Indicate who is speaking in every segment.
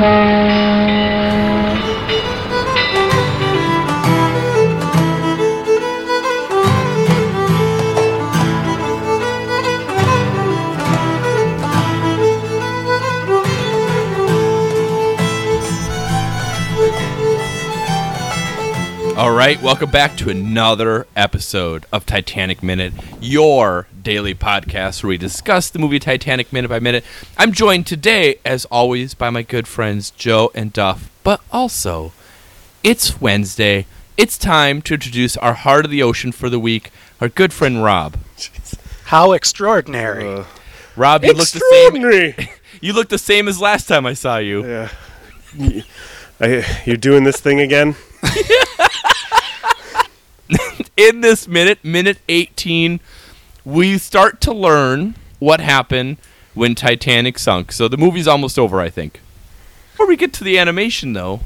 Speaker 1: All right, welcome back to another episode of Titanic Minute, your daily podcast where we discuss the movie Titanic minute by minute. I'm joined today, as always, by my good friends Joe and Duff, but also it's Wednesday. It's time to introduce our heart of the ocean for the week, our good friend Rob.
Speaker 2: How extraordinary.
Speaker 3: Uh,
Speaker 1: Rob, you look the same. You look the same as last time I saw you.
Speaker 3: Yeah. Y- I, you're doing this thing again?
Speaker 1: in this minute, minute 18, we start to learn what happened when Titanic sunk. So the movie's almost over, I think. Before we get to the animation, though,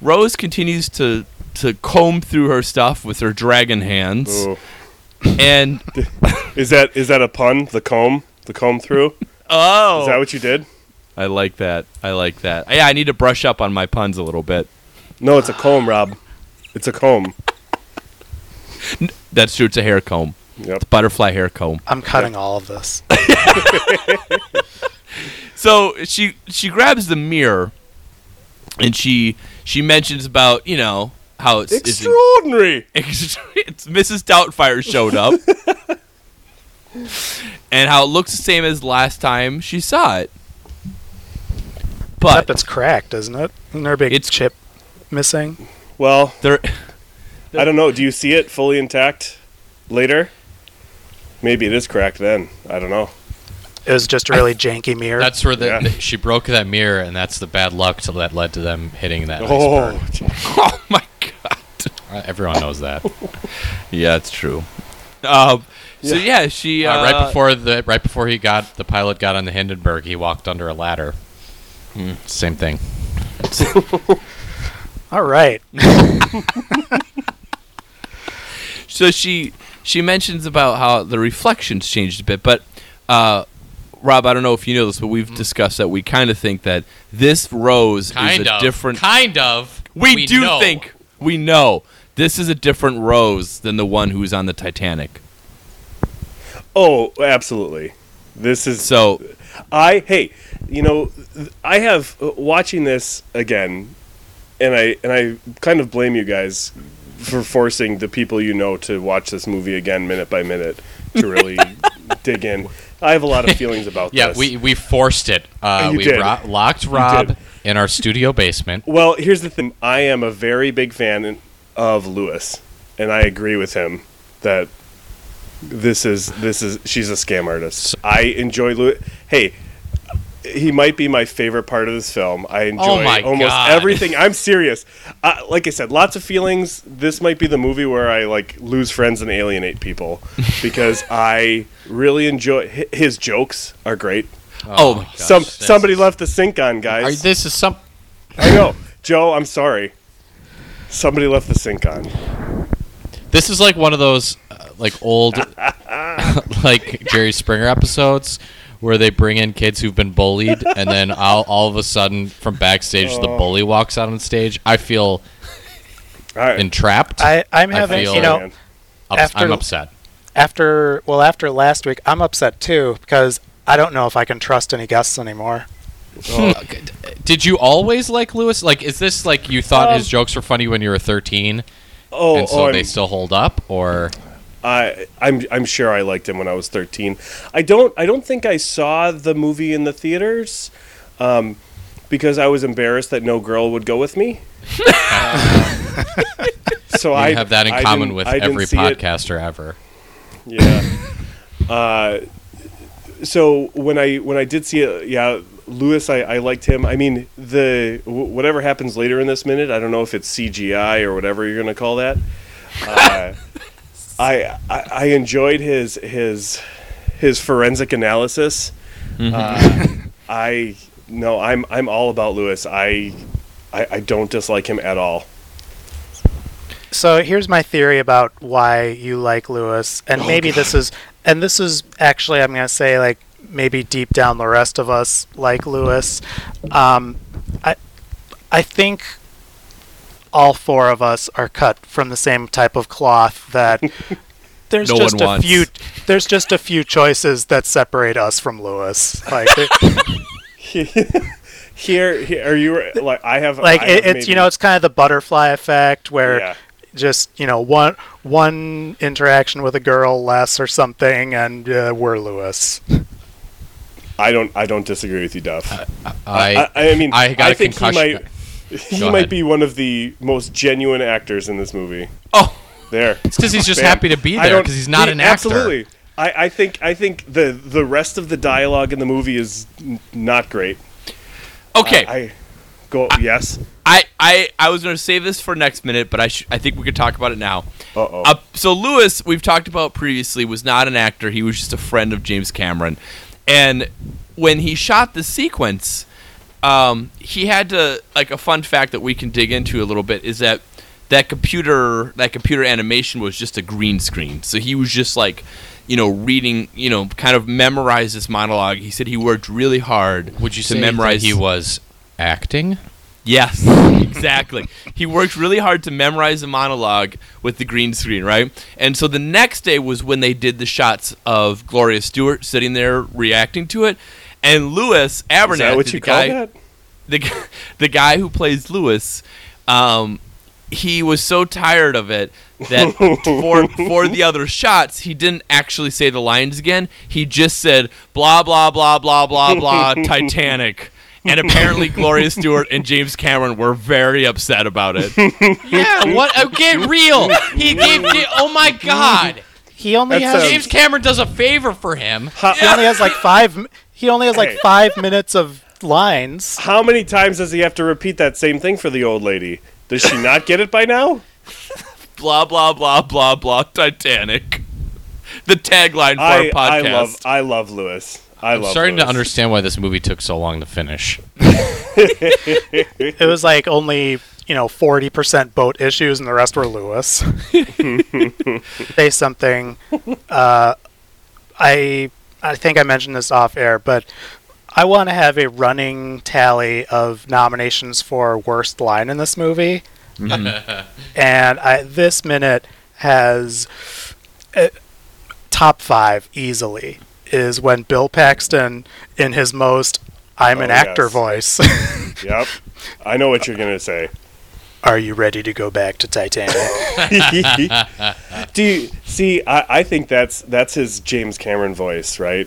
Speaker 1: Rose continues to to comb through her stuff with her dragon hands,
Speaker 3: Oh.
Speaker 1: and
Speaker 3: Is that is that a pun? The comb? The comb through?
Speaker 1: oh,
Speaker 3: Is that what you did?
Speaker 1: I like that. I like that. Yeah, I need to brush up on my puns a little bit.
Speaker 3: No, it's a comb, Rob. It's a comb.
Speaker 1: That's true. It's a hair comb,
Speaker 3: Yep.
Speaker 1: butterfly hair comb.
Speaker 2: I'm cutting all of this.
Speaker 1: so she she grabs the mirror and she she mentions about you know how it's it's,
Speaker 3: Extraordinary.
Speaker 1: it's Mrs. Doubtfire showed up and how it looks the same as last time she saw it.
Speaker 2: Except
Speaker 1: But
Speaker 2: it's cracked, isn't it? Isn't there a big
Speaker 1: It's-
Speaker 2: chip missing?
Speaker 3: Well,
Speaker 1: there
Speaker 3: I don't know. Do you see it fully intact later? Maybe it is cracked then. I don't know.
Speaker 2: It was just a really janky mirror.
Speaker 4: That's where the,
Speaker 3: Yeah.
Speaker 4: the- she broke that mirror, and that's the bad luck to, that led to them hitting that
Speaker 3: Oh,
Speaker 4: iceberg.
Speaker 1: Oh my god.
Speaker 4: Uh, Everyone knows that.
Speaker 1: Yeah, it's true. Um so yeah, she uh,
Speaker 4: Uh, right before the right before he got the pilot got on the Hindenburg, he walked under a ladder.
Speaker 1: Hmm.
Speaker 4: Same thing.
Speaker 2: all right.
Speaker 1: So she she mentions about how the reflections changed a bit, but uh, Rob, I don't know if you know this, but we've discussed that we kind of think that this rose
Speaker 4: Kind
Speaker 1: is a
Speaker 4: of.
Speaker 1: different.
Speaker 4: Kind of.
Speaker 1: we, do
Speaker 4: know.
Speaker 1: think we know this is a different rose than the one who's on the Titanic.
Speaker 3: oh, absolutely. This is
Speaker 1: So
Speaker 3: I hey, you know, I have uh, watching this again, and I and I kind of blame you guys for forcing the people you know to watch this movie again, minute by minute, to really dig in. I have a lot of feelings about
Speaker 4: Yeah,
Speaker 3: this.
Speaker 4: we we forced it. Uh,
Speaker 3: You
Speaker 4: we ro- locked Rob in our studio basement.
Speaker 3: Well, here's the thing. I am a very big fan of Lewis, and I agree with him that this is this is she's a scam artist. I enjoy Lewis. Hey, he might be my favorite part of this film. I enjoy
Speaker 4: Oh
Speaker 3: almost
Speaker 4: God.
Speaker 3: everything. I'm serious. Uh, like I said, lots of feelings. This might be the movie where I like lose friends and alienate people because I really enjoy his jokes are great.
Speaker 1: oh,
Speaker 4: my gosh,
Speaker 3: Some
Speaker 4: that's-
Speaker 3: somebody left the sink on,
Speaker 4: Are,
Speaker 3: guys.
Speaker 4: this is some.
Speaker 3: I know, Joe. I'm sorry. Somebody left the sink on.
Speaker 4: This is like one of those uh, like old like Jerry Springer episodes where they bring in kids who've been bullied and then all, all of a sudden from backstage the
Speaker 3: Oh.
Speaker 4: bully walks out on stage. I feel
Speaker 3: All right.
Speaker 4: entrapped.
Speaker 2: I, I'm
Speaker 4: I
Speaker 2: having,
Speaker 4: feel-
Speaker 2: you know,
Speaker 3: Man.
Speaker 4: Ups-
Speaker 2: after-
Speaker 4: I'm upset.
Speaker 2: after well, after last week, I'm upset too because I don't know if I can trust any guests anymore.
Speaker 4: Did you always like Lewis? Like, is this like you thought
Speaker 3: Um,
Speaker 4: his jokes were funny when you were 13,
Speaker 3: Oh,
Speaker 4: and so
Speaker 3: oh,
Speaker 4: they
Speaker 3: I'm,
Speaker 4: still hold up, or
Speaker 3: I, I'm, I'm sure I liked him when I was 13. I don't, I don't think I saw the movie in the theaters, um, because I was embarrassed that no girl would go with me. Uh, so
Speaker 4: you
Speaker 3: I
Speaker 4: have that in
Speaker 3: I
Speaker 4: common with every
Speaker 3: see it.
Speaker 4: podcaster ever.
Speaker 3: Yeah. uh, so when I when I did see it, yeah, Lewis, I, I liked him. I mean, the w- whatever happens later in this minute, I don't know if it's CGI or whatever you're gonna call that. Uh, I, I I enjoyed his his his forensic analysis. Uh, I no, I'm I'm all about Lewis. I, I I don't dislike him at all.
Speaker 2: So here's my theory about why you like Lewis, and maybe this is, and this is actually, I'm gonna say like maybe deep down the rest of us like Lewis. Um, I I think all four of us are cut from the same type of cloth that there's
Speaker 1: No
Speaker 2: just a
Speaker 1: wants.
Speaker 2: few there's just a few choices that separate us from Lewis. Like
Speaker 3: Here, here are you like I have
Speaker 2: like
Speaker 3: I
Speaker 2: it,
Speaker 3: have
Speaker 2: it's you know it's kind of the butterfly effect where
Speaker 3: Yeah.
Speaker 2: just you know one one interaction with a girl less or something and uh, we're Lewis.
Speaker 3: I don't I don't disagree with you, Duff.
Speaker 4: I,
Speaker 3: I, I mean
Speaker 4: I got a
Speaker 3: think he
Speaker 4: concussion.
Speaker 3: might he
Speaker 4: Go
Speaker 3: might
Speaker 4: ahead.
Speaker 3: be one of the most genuine actors in this movie.
Speaker 1: Oh,
Speaker 3: There.
Speaker 4: It's because he's just
Speaker 3: Bam.
Speaker 4: happy to be there because he's not
Speaker 3: he-
Speaker 4: an actor.
Speaker 3: Absolutely. I, I think I think the the rest of the dialogue in the movie is n- not great.
Speaker 1: okay.
Speaker 3: I go yes.
Speaker 1: I, I, I was going to save this for next minute, but I sh- I think we could talk about it now.
Speaker 3: Uh oh.
Speaker 1: Uh, so Lewis, we've talked about previously, was not an actor. He was just a friend of James Cameron, and when he shot the sequence, um, he had to like a fun fact that we can dig into a little bit is that that computer that computer animation was just a green screen. So he was just like, you know, reading, you know, kind of memorize this monologue. He said he worked really hard.
Speaker 4: Would you
Speaker 1: to
Speaker 4: say
Speaker 1: memorize
Speaker 4: he was acting?
Speaker 1: Yes, exactly. he worked really hard to memorize the monologue with the green screen, right? And so the next day was when they did the shots of Gloria Stuart sitting there reacting to it, and Lewis
Speaker 3: Is that
Speaker 1: Abernathy,
Speaker 3: what
Speaker 1: the
Speaker 3: you call
Speaker 1: guy,
Speaker 3: that?
Speaker 1: the the guy who plays Lewis, um, he was so tired of it that for for the other shots he didn't actually say the lines again. He just said blah blah blah blah blah blah Titanic. And apparently Gloria Stuart and James Cameron were very upset about it.
Speaker 4: Yeah. What? Uh, get real. He gave. the- oh my God.
Speaker 2: He only
Speaker 3: That
Speaker 2: has
Speaker 3: sounds-
Speaker 4: James Cameron does a favor for him.
Speaker 2: he only has like five m- he only has like
Speaker 3: Hey.
Speaker 2: 5 minutes of lines.
Speaker 3: How many times does he have to repeat that same thing for the old lady? Does she not get it by now?
Speaker 1: blah blah blah blah blah Titanic. The tagline for
Speaker 3: I,
Speaker 1: our
Speaker 3: I
Speaker 1: podcast.
Speaker 3: love I love Lewis. I
Speaker 4: I'm
Speaker 3: love
Speaker 4: starting to understand why this movie took so long to finish.
Speaker 2: It was like only, you know, 40% boat issues and the rest were Lewis. Say something. Uh, I I think I mentioned this off air, but I want to have a running tally of nominations for worst line in this movie. and I, this minute has uh, top five easily is when Bill Paxton, in his most I'm an
Speaker 3: Oh,
Speaker 2: actor
Speaker 3: yes.
Speaker 2: voice,
Speaker 3: Yep. I know what you're gonna say.
Speaker 2: Are you ready to go back to Titanic?
Speaker 3: Do you see? I, I think that's that's his James Cameron voice, right?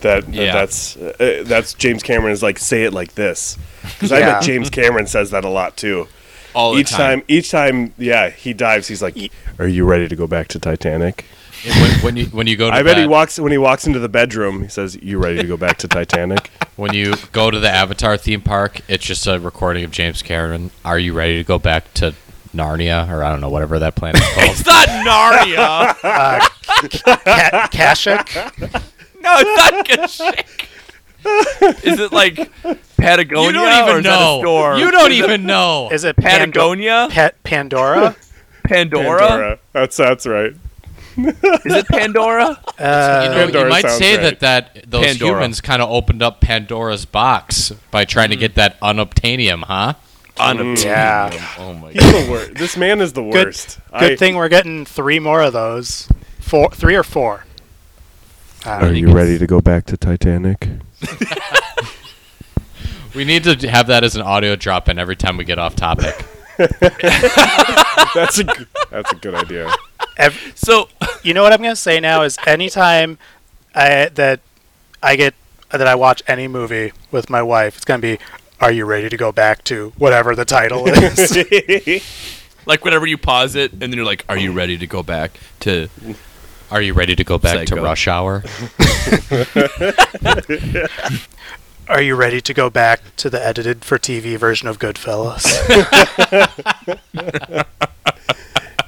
Speaker 3: That that-
Speaker 1: Yeah.
Speaker 3: that's uh, that's James Cameron is like say it like this because I bet James Cameron says that a lot too.
Speaker 1: all the
Speaker 3: Each time. each time, yeah, he dives. He's like, "Are you ready to go back to Titanic?"
Speaker 4: When, when you when you go to
Speaker 3: I bet he walks when he walks into the bedroom. He says, "You ready to go back to Titanic?"
Speaker 4: when you go to the Avatar theme park, it's just a recording of James Cameron. Are you ready to go back to Narnia or I don't know whatever that planet is called?
Speaker 1: It's not Narnia.
Speaker 2: Uh, Ka- Kashyyyk?
Speaker 1: no, it's not Kashyyyk. Is it like Patagonia?
Speaker 4: you don't even
Speaker 1: is that a
Speaker 4: know. You don't even know.
Speaker 2: Is it Pando-
Speaker 1: Patagonia?
Speaker 2: Pa- Pandora?
Speaker 1: Pandora?
Speaker 3: Pandora. That's that's right.
Speaker 1: Is it Pandora?
Speaker 2: Uh,
Speaker 4: you know, you might say
Speaker 3: right.
Speaker 4: that that those
Speaker 1: Pandora.
Speaker 4: humans kind of opened up Pandora's box by trying to get that unobtainium, huh?
Speaker 1: Unobtainium.
Speaker 2: Yeah.
Speaker 1: Oh my
Speaker 3: He's
Speaker 1: god.
Speaker 3: the worst. This man is the
Speaker 2: Good,
Speaker 3: worst.
Speaker 2: good
Speaker 3: I-
Speaker 2: thing we're getting three more of those. Four, three or four. Uh,
Speaker 3: Are you ready to go back to Titanic?
Speaker 4: We need to have that as an audio drop in every time we get off topic.
Speaker 3: That's a g- that's a good idea.
Speaker 2: ev-
Speaker 1: So
Speaker 2: you know what I'm gonna say now is anytime I, that I get that I watch any movie with my wife, it's gonna be. Are you ready to go back to whatever the title is?
Speaker 1: like whenever you pause it and then you're like, Are you ready to go back to
Speaker 4: Are you ready to go back to Rush Hour?
Speaker 2: Are you ready to go back to the edited for TV version of Goodfellas?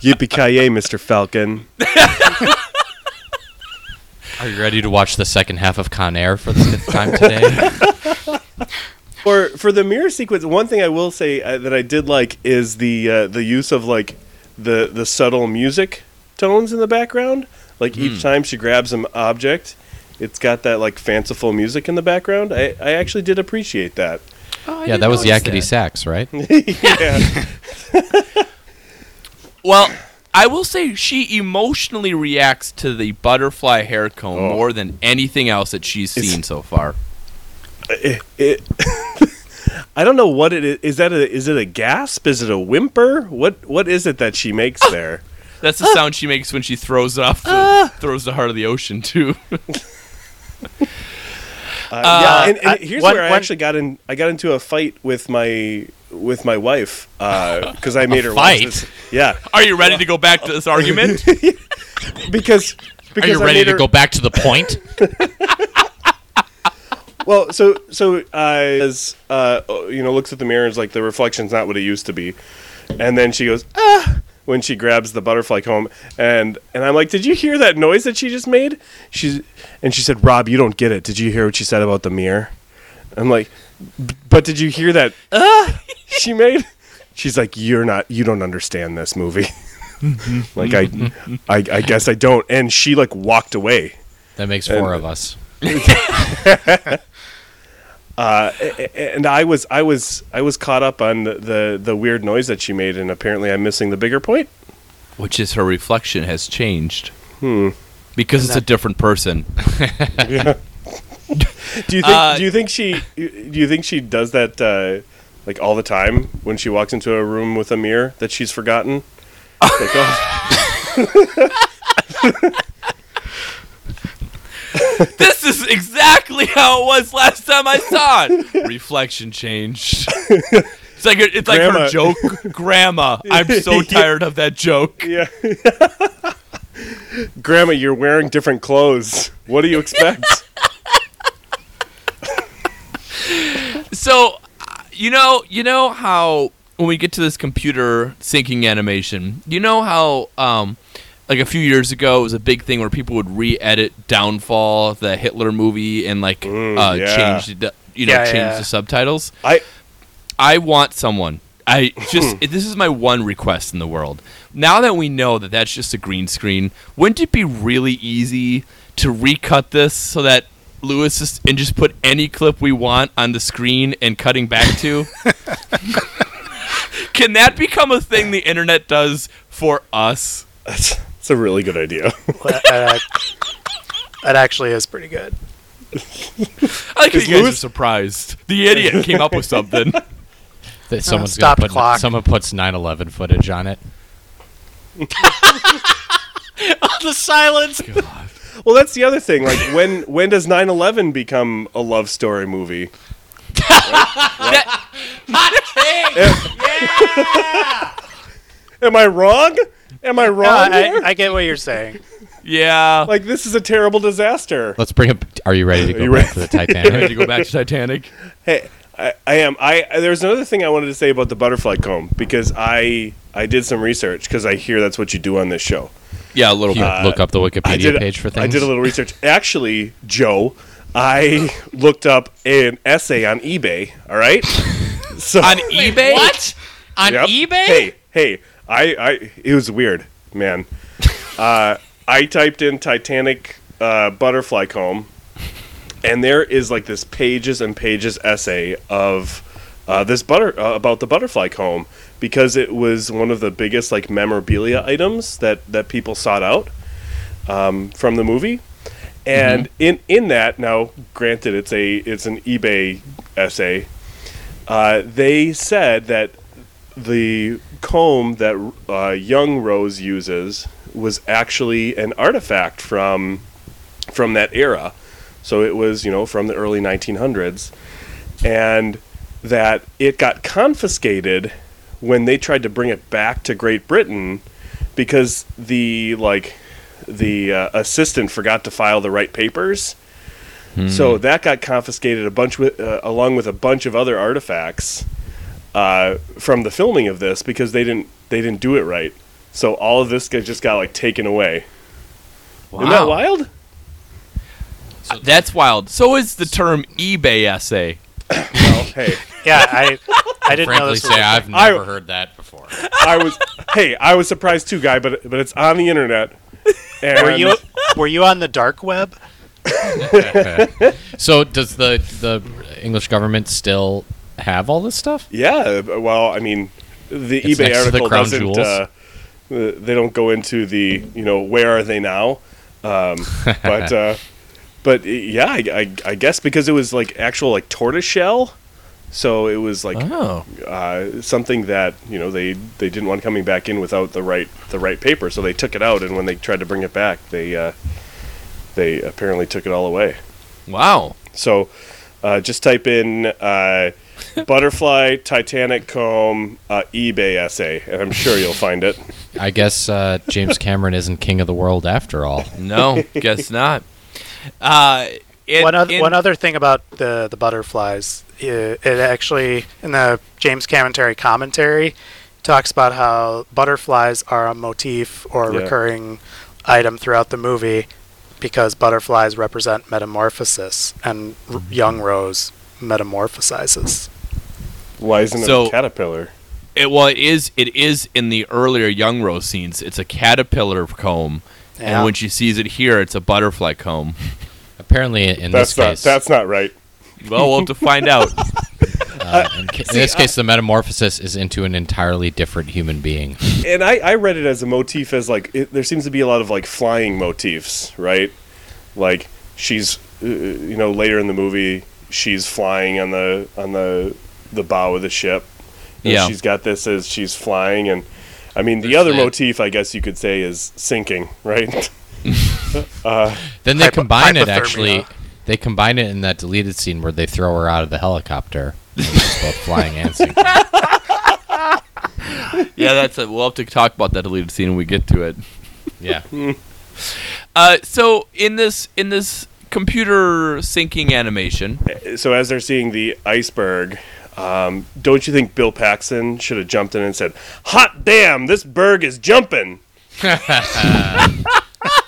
Speaker 3: Yippee ki Mr. Falcon.
Speaker 4: Are you ready to watch the second half of Con Air for the fifth time today?
Speaker 3: For for the mirror sequence, one thing I will say uh, that I did like is the uh, the use of like the the subtle music tones in the background. Like each time she grabs an object, it's got that like fanciful music in the background. I, I actually did appreciate that.
Speaker 4: yeah, that was Yakety Sax, right?
Speaker 3: yeah.
Speaker 1: Well, I will say she emotionally reacts to the butterfly hair comb
Speaker 3: Oh.
Speaker 1: more than anything else that she's seen so far.
Speaker 3: it, it I don't know what it is. Is that a is it a gasp? Is it a whimper? What what is it that she makes ah! there?
Speaker 1: That's the ah! sound she makes when she throws it off the ah! throws the heart of the ocean too.
Speaker 3: Uh, yeah, and, and
Speaker 2: I-
Speaker 3: here's
Speaker 2: one-
Speaker 3: where I
Speaker 2: one-
Speaker 3: actually got in. I got into a fight with my with my wife because I made her
Speaker 4: fight?
Speaker 3: watch this. Yeah,
Speaker 1: Are you ready to go back to this argument?
Speaker 3: because
Speaker 4: Are you
Speaker 3: I
Speaker 4: ready to
Speaker 3: her,
Speaker 4: go back to the point?
Speaker 3: Well, so so uh, as uh, you know, looks at the mirror and is like the reflection's not what it used to be, and then she goes ah when she grabs the butterfly comb, and and I'm like, did you hear that noise that she just made? She's and she said, Rob, you don't get it. Did you hear what she said about the mirror? I'm like, but did you hear that she made? She's like, you're not, you don't understand this movie. like I, I, I guess I don't. And she like walked away.
Speaker 4: That makes four of us.
Speaker 3: uh, a- a- and I was I was I was caught up on the, the the weird noise that she made, and apparently I'm missing the bigger point.
Speaker 1: Which is her reflection has changed. Hmm. Because it's a different person.
Speaker 3: Do you think
Speaker 1: Uh,
Speaker 3: Do you think she Do you think she does that uh, like all the time when she walks into a room with a mirror that she's forgotten? Like, oh,
Speaker 1: this is exactly how it was last time I saw it. Reflection changed. It's like it's like her joke, Grandma. I'm so tired of that joke.
Speaker 3: yeah. Grandma, you're wearing different clothes. What do you expect?
Speaker 1: So, you know, you know how when we get to this computer syncing animation, you know how um, like a few years ago it was a big thing where people would re-edit Downfall, the Hitler movie, and like
Speaker 3: Mm,
Speaker 1: uh,
Speaker 3: yeah.
Speaker 1: change the you know
Speaker 2: Yeah,
Speaker 1: change
Speaker 2: yeah.
Speaker 1: the subtitles.
Speaker 3: I
Speaker 1: I want someone. I just this is my one request in the world. Now that we know that that's just a green screen, wouldn't it be really easy to recut this so that Lewis is, and just put any clip we want on the screen and cutting back to? Can that become a thing the internet does for us?
Speaker 3: that's, that's a really good idea.
Speaker 2: uh, that actually is pretty good.
Speaker 1: I like how
Speaker 3: Is
Speaker 1: you guys are
Speaker 3: Lewis-
Speaker 1: surprised. The idiot came up with something.
Speaker 4: That someone's
Speaker 2: stop
Speaker 4: gonna put
Speaker 2: clock.
Speaker 4: someone puts 9/11 footage on it.
Speaker 1: the silence.
Speaker 3: well, that's the other thing. Like when when does 9/11 become a love story movie? Am I wrong? Am I
Speaker 2: No,
Speaker 3: wrong?
Speaker 2: I. I get what you're saying.
Speaker 1: Yeah.
Speaker 3: like this is a terrible disaster.
Speaker 4: Let's bring up. Are you ready to go back
Speaker 3: ready?
Speaker 4: to the
Speaker 1: Ready to
Speaker 4: Titanic?
Speaker 1: go back to Titanic?
Speaker 3: Hey, I, I am. I there's another thing I wanted to say about the butterfly comb because I I did some research because I hear that's what you do on this show.
Speaker 1: Yeah, a little
Speaker 4: you
Speaker 1: bit.
Speaker 4: look up the
Speaker 3: uh,
Speaker 4: Wikipedia
Speaker 3: did
Speaker 4: page for things.
Speaker 3: I did a little research. Actually, Joe, I looked up an essay on eBay. All right. So
Speaker 1: on eBay.
Speaker 4: What? On
Speaker 3: Yep.
Speaker 4: eBay?
Speaker 3: Hey, hey, I, I, it was weird, man. uh, I typed in Titanic uh, butterfly comb, and there is like this pages and pages essay of uh, this butter uh, about the butterfly comb because it was one of the biggest like memorabilia items that that people sought out um, from the movie. And in in that now, granted, it's a it's an eBay essay. Uh, they said that the comb that uh, young Rose uses was actually an artifact from from that era. So it was, you know, from the early 1900s, and that it got confiscated when they tried to bring it back to Great Britain because the like the uh, assistant forgot to file the right papers. So that got confiscated a bunch with, uh, along with a bunch of other artifacts uh, from the filming of this because they didn't they didn't do it right. So all of this just got like taken away. Isn't that
Speaker 1: Wow.
Speaker 3: wild?
Speaker 1: That's wild. So is the term eBay essay.
Speaker 3: Well, hey,
Speaker 2: Yeah, I I didn't know
Speaker 4: Frankly,
Speaker 2: this was
Speaker 4: say
Speaker 2: a
Speaker 4: I've
Speaker 2: thing.
Speaker 3: I-
Speaker 4: never heard that before.
Speaker 3: I was hey I was surprised too, guy, but but it's on the internet. And
Speaker 2: Were you were you on the dark web?
Speaker 4: so does the the English government still have all this stuff?
Speaker 3: Yeah, well, I mean, the
Speaker 4: It's
Speaker 3: eBay
Speaker 4: to the
Speaker 3: article doesn't. Uh, they don't go into the you know where are they now, um, but uh, but yeah, I, I, I guess because it was like actual like tortoise shell, so it was like
Speaker 1: Oh.
Speaker 3: uh, something that you know they they didn't want coming back in without the right the right paper, so they took it out, and when they tried to bring it back, they uh, they apparently took it all away.
Speaker 1: Wow.
Speaker 3: So uh, just type in uh, butterfly Titanic comb uh, eBay essay, and I'm sure you'll find it.
Speaker 4: I guess uh, James Cameron isn't king of the world after all.
Speaker 1: No, guess not. Uh, it,
Speaker 2: one other
Speaker 1: in-
Speaker 2: one other thing about the the butterflies, it, it actually in the James Cameron commentary talks about how butterflies are a motif or a
Speaker 3: Yeah.
Speaker 2: recurring item throughout the movie because butterflies represent metamorphosis and r- young Rose metamorphosizes.
Speaker 3: Why isn't it
Speaker 1: So-
Speaker 3: a caterpillar?
Speaker 1: It, well, it is. It is in the earlier Young Rose scenes. It's a caterpillar comb,
Speaker 2: Yeah.
Speaker 1: and when she sees it here, it's a butterfly comb.
Speaker 4: Apparently, in
Speaker 3: That's
Speaker 4: this
Speaker 3: not
Speaker 4: case,
Speaker 3: that's not right.
Speaker 1: Well, we'll have to find out.
Speaker 4: uh, in, ca- in this case, the metamorphosis is into an entirely different human being.
Speaker 3: And I, I read it as a motif as like it, there seems to be a lot of like flying motifs, right? Like she's uh, you know later in the movie she's flying on the on the the bow of the ship. And
Speaker 1: Yeah.
Speaker 3: she's got this as she's flying, and I mean the
Speaker 1: There's
Speaker 3: other
Speaker 1: that.
Speaker 3: motif I guess you could say is sinking, right?
Speaker 4: Then they
Speaker 2: Hypo-
Speaker 4: combine it actually. They combine it in that deleted scene where they throw her out of the helicopter. Both flying and sinking.
Speaker 1: yeah, that's. A, we'll have to talk about that deleted scene when we get to it.
Speaker 4: Yeah.
Speaker 1: Uh, so in this in this computer syncing animation,
Speaker 3: so as they're seeing the iceberg, um, don't you think Bill Paxton should have jumped in and said, "Hot damn, this berg is jumping."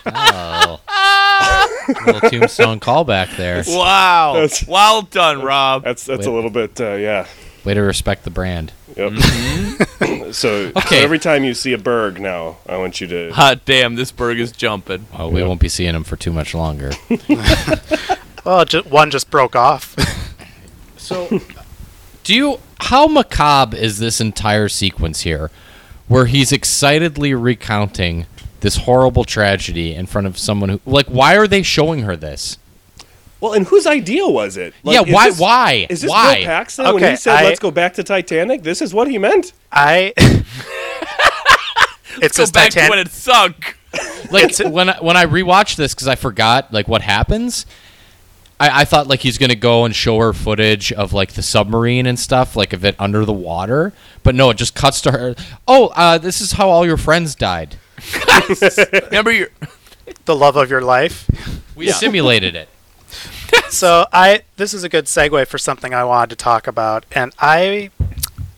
Speaker 4: Oh. Little tombstone callback there.
Speaker 1: wow,
Speaker 3: That's-
Speaker 1: well done, Rob.
Speaker 3: That's that's a little bit uh, yeah.
Speaker 4: Way to respect the brand.
Speaker 3: Yep. Mm-hmm. so, so
Speaker 4: Okay.
Speaker 3: every time you see a berg now, I want you to
Speaker 1: Hot damn, this berg is jumping.
Speaker 4: Oh, we won't be seeing him for too much longer.
Speaker 2: Well, ju- one just broke off.
Speaker 4: So, do you? How macabre is this entire sequence here, where he's excitedly recounting this horrible tragedy in front of someone who, like, why are they showing her this?
Speaker 3: Well, and whose idea was it? Like,
Speaker 4: yeah,
Speaker 3: is
Speaker 4: why?
Speaker 3: this-
Speaker 4: why?
Speaker 3: Is this
Speaker 4: why?
Speaker 3: Bill Paxton when he said
Speaker 2: I-
Speaker 3: "Let's go back to Titanic"? This is what he meant.
Speaker 2: I. it's
Speaker 1: Go
Speaker 2: his
Speaker 1: back to when it sunk.
Speaker 4: like when I, when I rewatched this because I forgot like what happens. I, I thought like he's gonna go and show her footage of like the submarine and stuff, like of it under the water. But no, it just cuts to her. Oh, uh, this is how all your friends died.
Speaker 1: Remember your
Speaker 2: the love of your life.
Speaker 4: We simulated it.
Speaker 2: so I this is a good segue for something I wanted to talk about, and I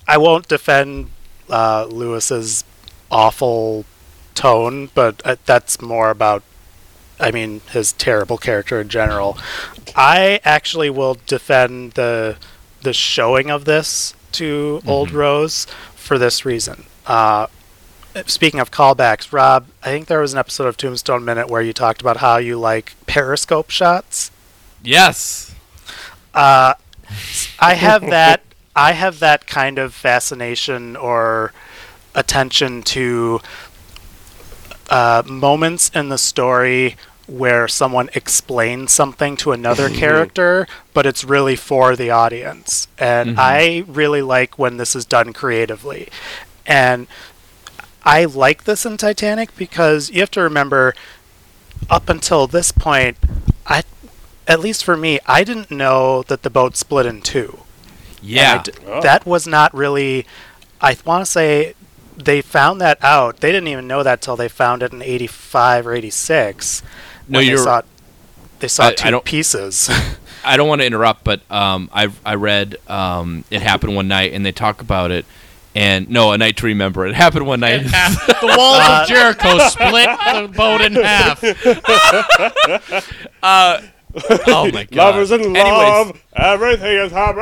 Speaker 2: I won't defend uh, Lewis's awful tone, but uh, that's more about I mean his terrible character in general. I actually will defend the the showing of this to Old Rose for this reason. Uh, speaking of callbacks, Rob, I think there was an episode of Tombstone Minute where you talked about how you like periscope shots.
Speaker 1: Yes.
Speaker 2: Uh, I have that. I have that kind of fascination or attention to uh, moments in the story where someone explains something to another character, but it's really for the audience. And I really like when this is done creatively. And I like this in Titanic because you have to remember, up until this point, I, at least for me, I didn't know that the boat split in two.
Speaker 1: Yeah.
Speaker 2: d-
Speaker 3: Oh.
Speaker 2: That was not really. I want to say they found that out. They didn't even know that till they found it in '85 or '86.
Speaker 1: No, you're-
Speaker 2: They saw, they saw
Speaker 1: I- I
Speaker 2: two
Speaker 1: don't-
Speaker 2: pieces.
Speaker 1: I don't want to interrupt, but um, I I read um, it happened one night, and they talk about it. And no, a night to remember. It happened one night.
Speaker 4: the walls
Speaker 2: Uh,
Speaker 4: of Jericho split the boat in half.
Speaker 1: oh my god!
Speaker 3: Lovers in
Speaker 1: Anyways,
Speaker 3: love, everything is happy.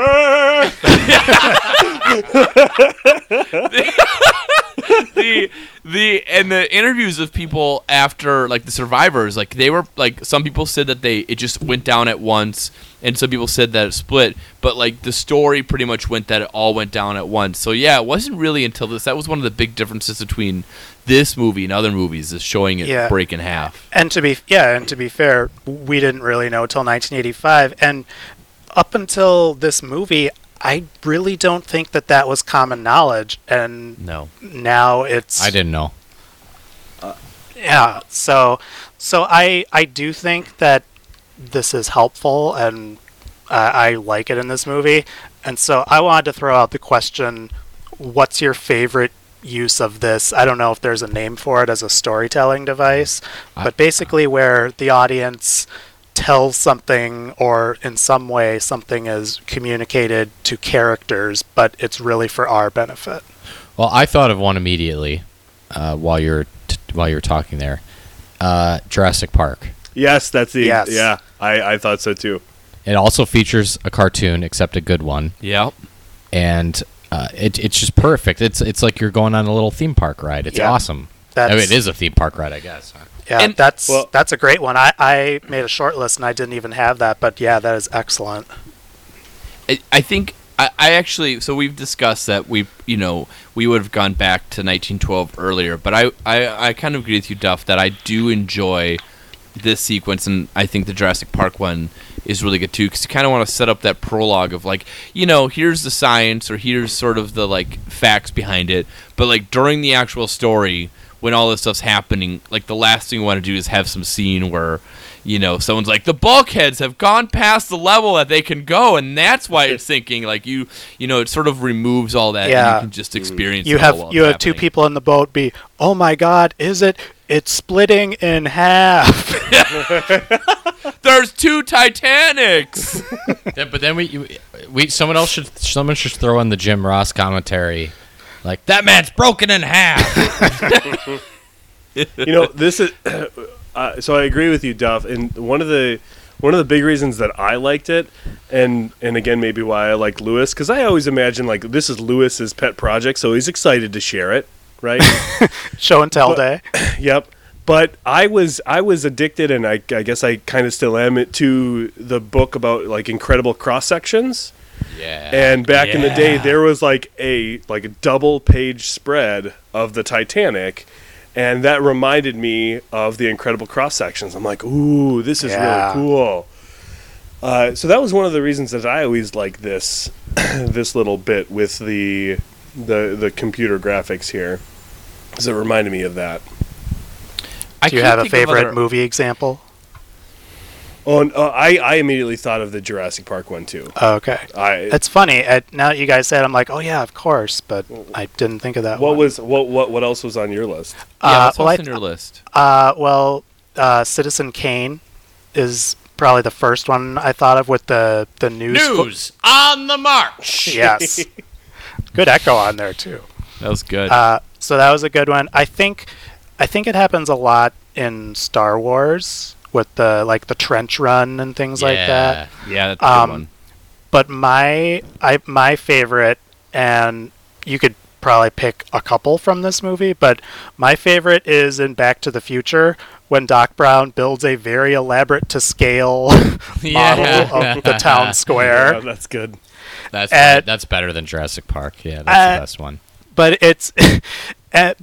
Speaker 1: the the and the interviews of people after like the survivors like they were like some people said that they it just went down at once and some people said that it split but like the story pretty much went that it all went down at once so yeah it wasn't really until this that was one of the big differences between this movie and other movies is showing it
Speaker 2: Yeah.
Speaker 1: break in half
Speaker 2: And to be yeah, and to be fair, we didn't really know till 1985, and up until this movie, I really don't think that that was common knowledge, and
Speaker 1: no
Speaker 2: now it's
Speaker 4: I didn't know.
Speaker 2: yeah. So so I I do think that this is helpful, and uh, I like it in this movie, and so I wanted to throw out the question: What's your favorite? Use of this i don't know if there's a name for it as a storytelling device but basically where the audience tells something or in some way something is communicated to characters but it's really for our benefit
Speaker 4: Well, I thought of one immediately uh, while you're t- while you're talking there. Uh, Jurassic Park.
Speaker 3: Yes, that's the
Speaker 2: Yes.
Speaker 3: yeah. I, I thought so too.
Speaker 4: It also features a cartoon, except a good one,
Speaker 1: Yep.
Speaker 4: and uh, it, it's just perfect. It's it's like you're going on a little theme park ride. It's
Speaker 2: Yeah.
Speaker 4: awesome.
Speaker 2: That's,
Speaker 4: I mean, it is a theme park ride, I guess.
Speaker 2: yeah
Speaker 1: And-
Speaker 2: that's
Speaker 3: Well-
Speaker 2: that's a great one I, I made a short list and i didn't even have that but yeah that is excellent
Speaker 1: I, I think I, I actually so we've discussed that we you know we would have gone back to 1912 earlier, but I, I I kind of agree with you, Duff, that I do enjoy this sequence, and I think the Jurassic Park one is really good too, because you kind of want to set up that prologue of like you know here's the science or here's sort of the like facts behind it, but like during the actual story when all this stuff's happening, like the last thing you want to do is have some scene where you know, someone's like the bulkheads have gone past the level that they can go, and that's why it's sinking. Like you, you know, it sort of removes all that. and
Speaker 2: Yeah.
Speaker 1: you can just experience.
Speaker 2: you have you have two people in the boat be oh my god is it it's splitting in half
Speaker 1: There's two Titanics.
Speaker 4: Yeah, but then we you- we someone else should someone should throw in the Jim Ross commentary, like that man's broken in half.
Speaker 3: you know this is uh, so i agree with you duff and one of the one of the big reasons that i liked it and and again maybe why i like lewis because i always imagine like this is lewis's pet project so he's excited to share it right?
Speaker 2: Show and tell
Speaker 3: But-
Speaker 2: day.
Speaker 3: yep. But i was i was addicted and i, I guess i kind of still am to the book about like incredible cross sections
Speaker 4: yeah,
Speaker 3: and back in the day there was like a like a double page spread of the titanic and that reminded me of the incredible cross sections i'm like ooh this is
Speaker 2: Yeah.
Speaker 3: really cool. Uh, so that was one of the reasons that i always like this this little bit with the the the computer graphics here because it reminded me of that
Speaker 1: I
Speaker 2: do you have a favorite
Speaker 1: other-
Speaker 2: movie example
Speaker 3: oh and, uh, i i immediately thought of the jurassic park one too
Speaker 2: oh, okay
Speaker 3: i
Speaker 2: it's funny uh, now that you guys said i'm like oh yeah of course but i didn't think of that
Speaker 3: what
Speaker 2: one.
Speaker 3: was what what what else was on your list
Speaker 1: Yeah,
Speaker 2: uh,
Speaker 1: what's
Speaker 2: well,
Speaker 1: else
Speaker 2: I-
Speaker 1: on your list?
Speaker 2: Uh, well, uh, Citizen Kane is probably the first one I thought of with the the news. fo-
Speaker 4: news on the march.
Speaker 2: yes. Good echo on there too.
Speaker 1: That was good.
Speaker 2: Uh, so that was a good one. I think, I think it happens a lot in Star Wars with the like the trench run and things like that.
Speaker 1: yeah, that's a good
Speaker 2: um,
Speaker 1: one.
Speaker 2: But my I my favorite, and you could probably pick a couple from this movie, but my favorite is in Back to the Future when Doc Brown builds a very elaborate to scale model of the town
Speaker 3: yeah,
Speaker 2: square.
Speaker 3: that's good
Speaker 4: That's
Speaker 2: Uh,
Speaker 4: that's better than Jurassic Park. Yeah, that's
Speaker 2: uh,
Speaker 4: the best one.
Speaker 2: But it's and,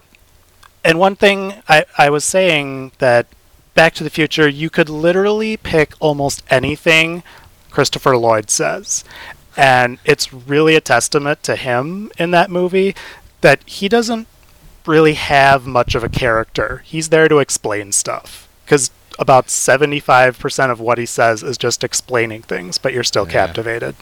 Speaker 2: and one thing I, I was saying that Back to the Future, you could literally pick almost anything Christopher Lloyd says. And it's really a testament to him in that movie that he doesn't really have much of a character. He's there to explain stuff. Because about 75% of what he says is just explaining things, but you're still
Speaker 4: Yeah.
Speaker 2: captivated.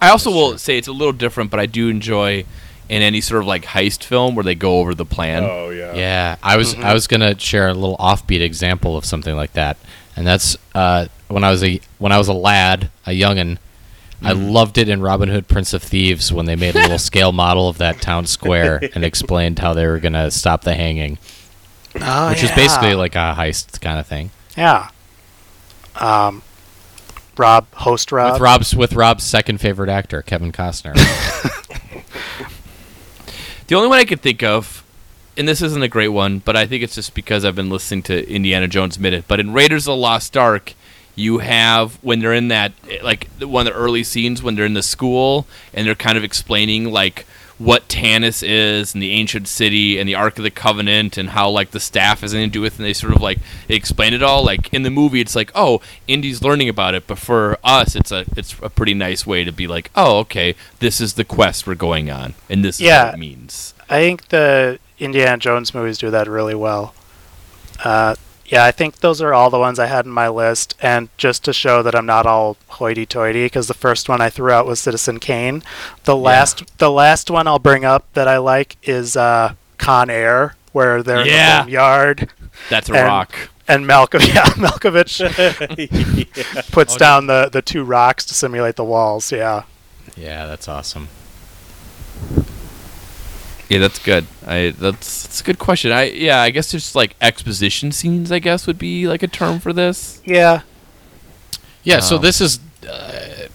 Speaker 1: I also will say it's a little different, but I do enjoy in any sort of like heist film where they go over the plan.
Speaker 3: oh yeah
Speaker 4: Yeah, I was I was gonna share a little offbeat example of something like that, and that's uh, when I was a when I was a lad, a youngin. I loved it in Robin Hood, Prince of Thieves, when they made a little scale model of that town square and explained how they were gonna stop the hanging,
Speaker 2: Oh,
Speaker 4: which is basically like a heist kind of thing.
Speaker 2: Yeah. Um, Rob, host Rob.
Speaker 4: with Rob's with Rob's second favorite actor, Kevin Costner.
Speaker 1: The only one I could think of and this isn't a great one, but I think it's just because I've been listening to Indiana Jones Minute. But in Raiders of the Lost Ark, you have when they're in that like one of the early scenes when they're in the school and they're kind of explaining like what Tanis is and the ancient city and the Ark of the Covenant and how like the staff has anything to do with it and they sort of like explain it all. Like in the movie it's like, oh, Indy's learning about it, but for us it's a it's a pretty nice way to be like, oh, okay, this is the quest we're going on and this is
Speaker 2: Yeah.
Speaker 1: what it means.
Speaker 2: I think the Indiana Jones movies do that really well. Uh, yeah, I think those are all the ones I had in my list, and just to show that I'm not all hoity-toity, because the first one I threw out was Citizen Kane. The last, the last one I'll bring up that I like is uh, Con Air, where they're
Speaker 1: Yeah.
Speaker 2: in the same yard,
Speaker 1: That's a
Speaker 2: And-
Speaker 1: rock.
Speaker 2: and Malkovich, yeah, Malkovich puts
Speaker 4: Oh,
Speaker 2: down the the two rocks to simulate the walls. Yeah.
Speaker 4: Yeah, that's awesome.
Speaker 1: Yeah, that's good. I that's that's a good question. I yeah, I guess just like exposition scenes. I guess would be like a term for this.
Speaker 2: Yeah.
Speaker 4: Yeah, so
Speaker 1: Um,
Speaker 4: this is uh,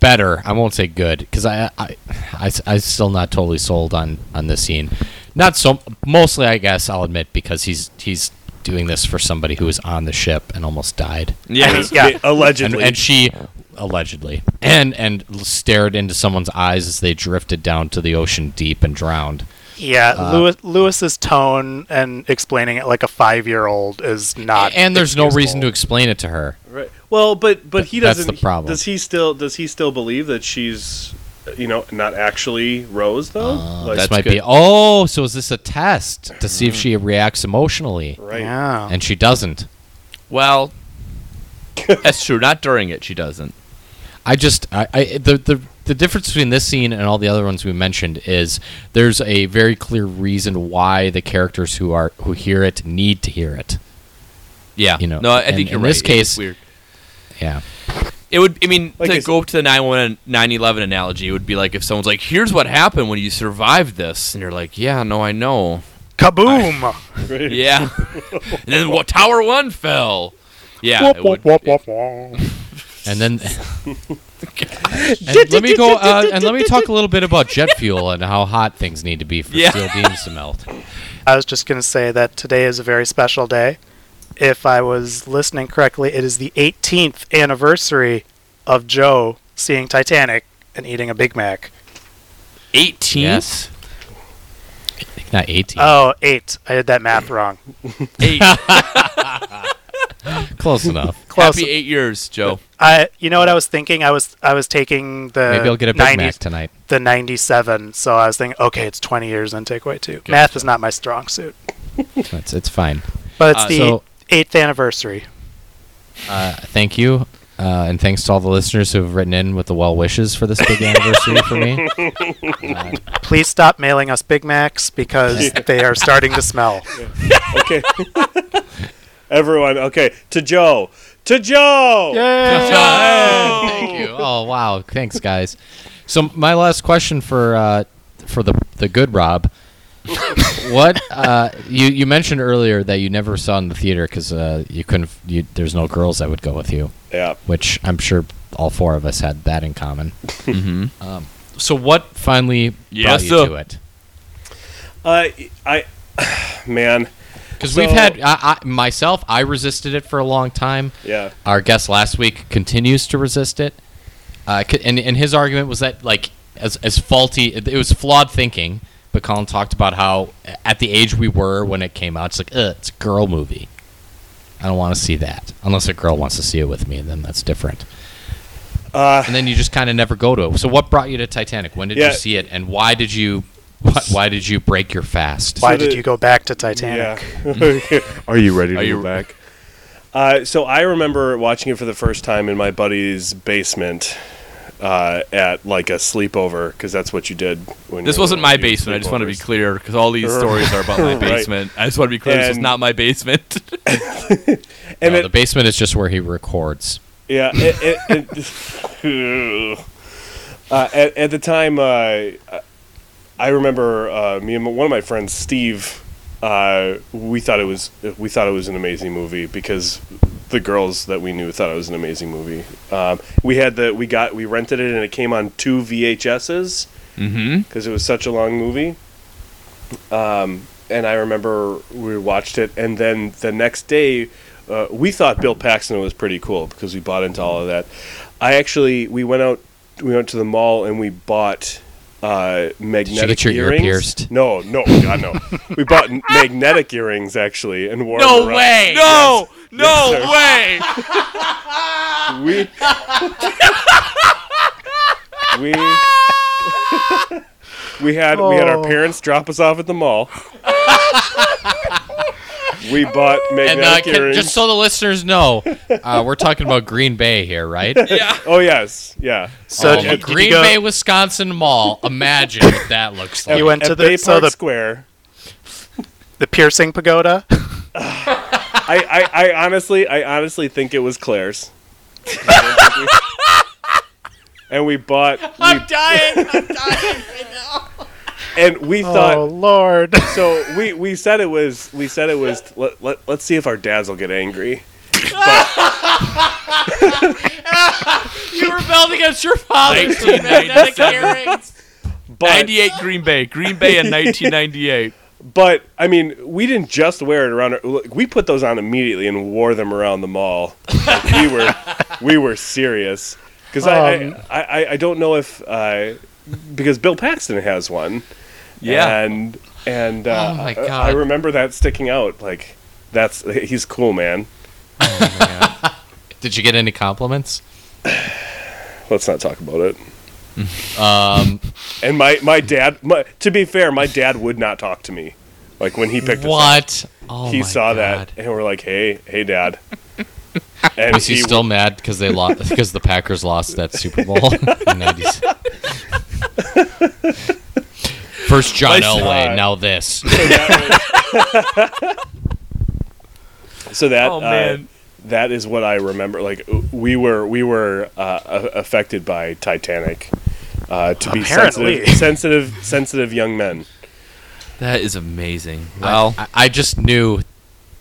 Speaker 4: better. I won't say good because I, I, I, I'm still not totally sold on on this scene. Not so mostly, I guess I'll admit because he's he's doing this for somebody who was on the ship and almost died,
Speaker 1: Yeah,
Speaker 2: Yeah.
Speaker 4: and,
Speaker 3: allegedly.
Speaker 4: and she allegedly and and stared into someone's eyes as they drifted down to the ocean deep and drowned.
Speaker 2: Yeah,
Speaker 4: Uh,
Speaker 2: Lewis, Lewis's tone and explaining it like a five-year-old is not.
Speaker 4: and there's no reason to explain it to her.
Speaker 3: Right. Well, but but he doesn't.
Speaker 4: That's the problem.
Speaker 3: Does he still does he still believe that she's, you know, not actually Rose though?
Speaker 4: Uh,
Speaker 3: Like-
Speaker 4: this might
Speaker 1: good.
Speaker 4: be. Oh, so is this a test to see if she reacts emotionally?
Speaker 3: right.
Speaker 2: Yeah.
Speaker 4: And she doesn't.
Speaker 1: Well, that's true. Not during it, she doesn't.
Speaker 4: I just I, I the, the the difference between this scene and all the other ones we mentioned is there's a very clear reason why the characters who are who hear it need to hear it.
Speaker 1: Yeah,
Speaker 4: You know,
Speaker 1: No, I
Speaker 4: and
Speaker 1: think you're
Speaker 4: in
Speaker 1: right.
Speaker 4: this case-
Speaker 1: weird.
Speaker 4: Yeah.
Speaker 1: It would. I mean,
Speaker 3: Like
Speaker 1: to
Speaker 3: it's-
Speaker 1: go to the 911 911 analogy, it would be like if someone's like, "Here's what happened when you survived this," and you're like, "Yeah, no, I know."
Speaker 2: Kaboom!
Speaker 3: Right.
Speaker 1: Yeah, and then what? Tower One fell. Yeah,
Speaker 2: Wop,
Speaker 1: it would-
Speaker 2: wop.
Speaker 4: And then and let me go uh, and let me talk a little bit about jet fuel and how hot things need to be for
Speaker 1: Yeah.
Speaker 4: steel beams to melt.
Speaker 2: I was just going to say that today is a very special day. If I was listening correctly, it is the 18th anniversary of Joe seeing Titanic and eating a Big Mac.
Speaker 1: 18.
Speaker 4: Yes. Not 18.
Speaker 2: Oh, eight. I did that math wrong.
Speaker 1: Eight.
Speaker 4: Close enough.
Speaker 2: Close.
Speaker 1: Happy eight years, Joe.
Speaker 2: I, you know what I was thinking? I was, I was taking the
Speaker 4: Maybe I'll get a Big
Speaker 2: 90
Speaker 4: Mac tonight.
Speaker 2: the 97. So I was thinking, okay, it's 20 years and takeaway two. Math is not my strong suit,
Speaker 4: It's it's fine.
Speaker 2: but it's
Speaker 1: Uh,
Speaker 2: the
Speaker 4: so-
Speaker 2: eighth anniversary.
Speaker 4: Uh, thank you. Uh, and thanks to all the listeners who have written in with the well wishes for this big anniversary for me.
Speaker 2: Please stop mailing us Big Macs because they are starting to smell.
Speaker 3: Okay. Everyone. Okay. To Joe. To Joe.
Speaker 4: Thank you. Oh wow, thanks guys. So my last question for uh, for the the good Rob, what uh, you you mentioned earlier that you never saw in the theater because uh, you couldn't you, there's no girls that would go with you,
Speaker 3: Yeah.
Speaker 4: which I'm sure all four of us had that in common.
Speaker 1: Mm-hmm.
Speaker 4: So what finally
Speaker 1: Yes,
Speaker 4: brought you
Speaker 1: sir.
Speaker 4: to it?
Speaker 3: Uh, I, man.
Speaker 4: Because
Speaker 3: So-
Speaker 4: we've had I, I, myself, I resisted it for a long time.
Speaker 3: Yeah.
Speaker 4: Our guest last week continues to resist it, uh, and and his argument was that like as as faulty, it, was flawed thinking. But Colin talked about how at the age we were when it came out, it's like, it's a girl movie. I don't want to see that unless a girl wants to see it with me, and then that's different.
Speaker 3: Uh,
Speaker 4: And then you just kind of never go to it. So what brought you to Titanic? When did
Speaker 3: Yeah.
Speaker 4: you see it, and why did you why, why did you break your fast?
Speaker 2: Why
Speaker 3: the-
Speaker 2: did you go back to Titanic?
Speaker 3: Yeah. Are you ready to
Speaker 1: Are
Speaker 3: go
Speaker 1: you-
Speaker 3: back? Uh, so I remember watching it for the first time in my buddy's basement uh, at like a sleepover because that's what you did. when
Speaker 1: This
Speaker 3: you-
Speaker 1: wasn't my
Speaker 3: you had
Speaker 1: basement. I just want to be clear because all these stories are about my
Speaker 3: Right.
Speaker 1: basement. I just want to be clear. this is not my basement.
Speaker 3: And
Speaker 4: No,
Speaker 3: it-
Speaker 4: the basement is just where he records.
Speaker 3: Yeah. It, it, it, uh, at, at the time, uh, I remember uh, me and one of my friends, Steve. Uh, we thought it was we thought it was an amazing movie because the girls that we knew thought it was an amazing movie. Um, we had the we got we rented it and it came on two VHSs
Speaker 1: mm-hmm.
Speaker 3: because it was such a long movie. Um, and I remember we watched it, and then the next day, uh, we thought Bill Paxton was pretty cool because we bought into all of that. I actually we went out, we went to the mall and we bought uh, magnetic
Speaker 4: get your ear
Speaker 3: earrings.
Speaker 4: pierced?
Speaker 3: No, no, God no. we bought n- magnetic earrings actually, and wore
Speaker 1: No
Speaker 3: them around.
Speaker 1: way! No! No
Speaker 3: Yes,
Speaker 1: way!
Speaker 3: We we we had we had our
Speaker 2: Oh.
Speaker 3: parents drop us off at the mall. We bought
Speaker 4: And
Speaker 3: magnetic
Speaker 4: uh, can,
Speaker 3: earrings.
Speaker 4: just so the listeners know, uh, we're talking about Green Bay here, right?
Speaker 1: Yeah.
Speaker 3: oh yes, yeah.
Speaker 2: So
Speaker 4: Oh,
Speaker 2: did,
Speaker 4: the
Speaker 2: did
Speaker 4: Green
Speaker 2: go-
Speaker 4: Bay, Wisconsin Mall. Imagine what that looks like.
Speaker 2: You went to the
Speaker 3: Bay
Speaker 2: so the
Speaker 3: Square.
Speaker 2: the piercing pagoda.
Speaker 3: I, I, I honestly, I honestly think it was Claire's. and we bought, we,
Speaker 4: dying. I'm dying right now.
Speaker 3: And we thought,
Speaker 2: oh Lord!
Speaker 3: so we, we said it was, we said it was. Let, let, let's see if our dads will get angry.
Speaker 4: You rebelled against your father.
Speaker 1: 1997.
Speaker 3: But
Speaker 1: 98 Green Bay. Green Bay in 1998.
Speaker 3: But I mean, we didn't just wear it around. Our, we put those on immediately and wore them around the mall. Like, we were, we were serious. Because
Speaker 2: Um.
Speaker 3: I, I, I, I don't know if uh, because Bill Paxton has one.
Speaker 1: Yeah.
Speaker 3: And and uh,
Speaker 4: Oh my
Speaker 3: I-
Speaker 4: God.
Speaker 3: I remember that sticking out. Like that's he's cool, man.
Speaker 4: Did you get any compliments?
Speaker 3: Let's not talk about it.
Speaker 4: Um,
Speaker 3: And my my dad. My, to be fair, my dad would not talk to me. Like when he picked us up.
Speaker 4: what? Oh
Speaker 3: he
Speaker 4: my
Speaker 3: saw
Speaker 4: God.
Speaker 3: that and we're like, "Hey, hey, Dad." And
Speaker 4: Was he still mad because they lost because the Packers lost that Super Bowl in '90s? First John
Speaker 1: Nice.
Speaker 4: Elway, now this.
Speaker 3: so that
Speaker 1: oh,
Speaker 3: uh, that is what I remember. Like we were we were uh, affected by Titanic. Uh, to be
Speaker 2: Apparently.
Speaker 3: sensitive, sensitive, sensitive young men.
Speaker 1: That is amazing. Well,
Speaker 4: I, I just knew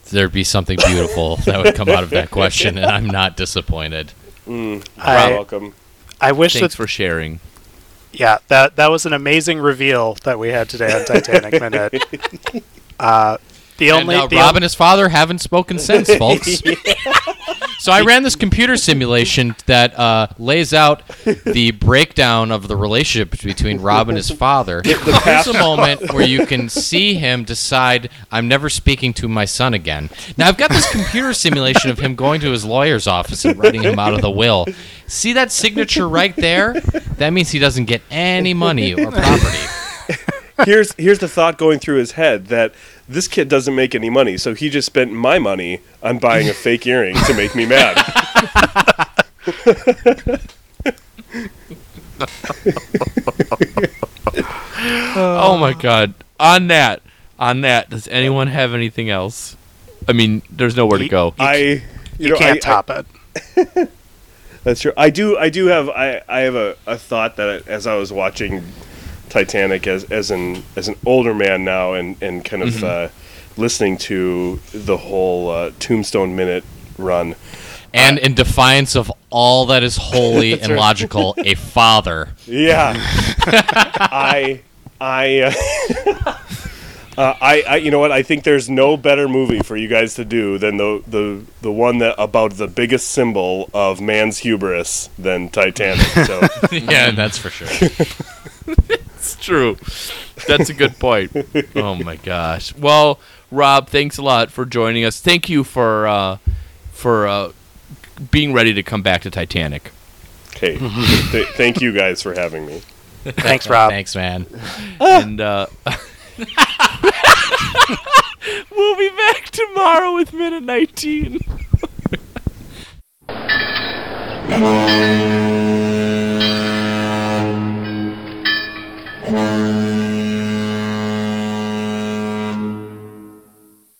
Speaker 4: there'd be something beautiful that would come out of that question, and I'm not disappointed.
Speaker 3: You're
Speaker 2: I-
Speaker 3: welcome.
Speaker 2: I wish
Speaker 1: thanks
Speaker 2: that
Speaker 1: for sharing.
Speaker 2: Yeah that that was an amazing reveal that we had today on Titanic Minute. Uh, the
Speaker 4: And
Speaker 2: only
Speaker 4: uh,
Speaker 2: the
Speaker 4: Rob
Speaker 2: on-
Speaker 4: and his father haven't spoken since, folks. so I ran this computer simulation that uh, lays out the breakdown of the relationship between Rob and his father. There's a moment where you can see him decide, "I'm never speaking to my son again." Now I've got this computer simulation of him going to his lawyer's office and writing him out of the will. See that signature right there? That means he doesn't get any money or property.
Speaker 3: here's here's the thought going through his head that this kid doesn't make any money, so he just spent my money on buying a fake earring to make me mad.
Speaker 1: Oh my god. On that, on that, does anyone have anything else? I mean, there's nowhere to go.
Speaker 3: I you,
Speaker 2: you
Speaker 3: know,
Speaker 2: can't
Speaker 3: I-
Speaker 2: top it.
Speaker 3: That's true. I do I do have I, I have a, a thought that as I was watching Titanic as as an as an older man now and and kind of uh, listening to the whole uh, Tombstone minute run.
Speaker 4: And in defiance of all that is holy and logical, a father.
Speaker 3: Yeah. I I uh, uh, I I you know what? I think there's no better movie for you guys to do than the the the one that about the biggest symbol of man's hubris than Titanic. So
Speaker 4: yeah, that's for sure.
Speaker 1: It's true. That's a good point. oh my gosh. Well, Rob, thanks a lot for joining us. Thank you for uh, for uh, being ready to come back to Titanic.
Speaker 3: hey, th- thank you guys for having me.
Speaker 2: Thanks, Rob.
Speaker 4: Thanks, man.
Speaker 1: and uh, we'll be back tomorrow with minute 19.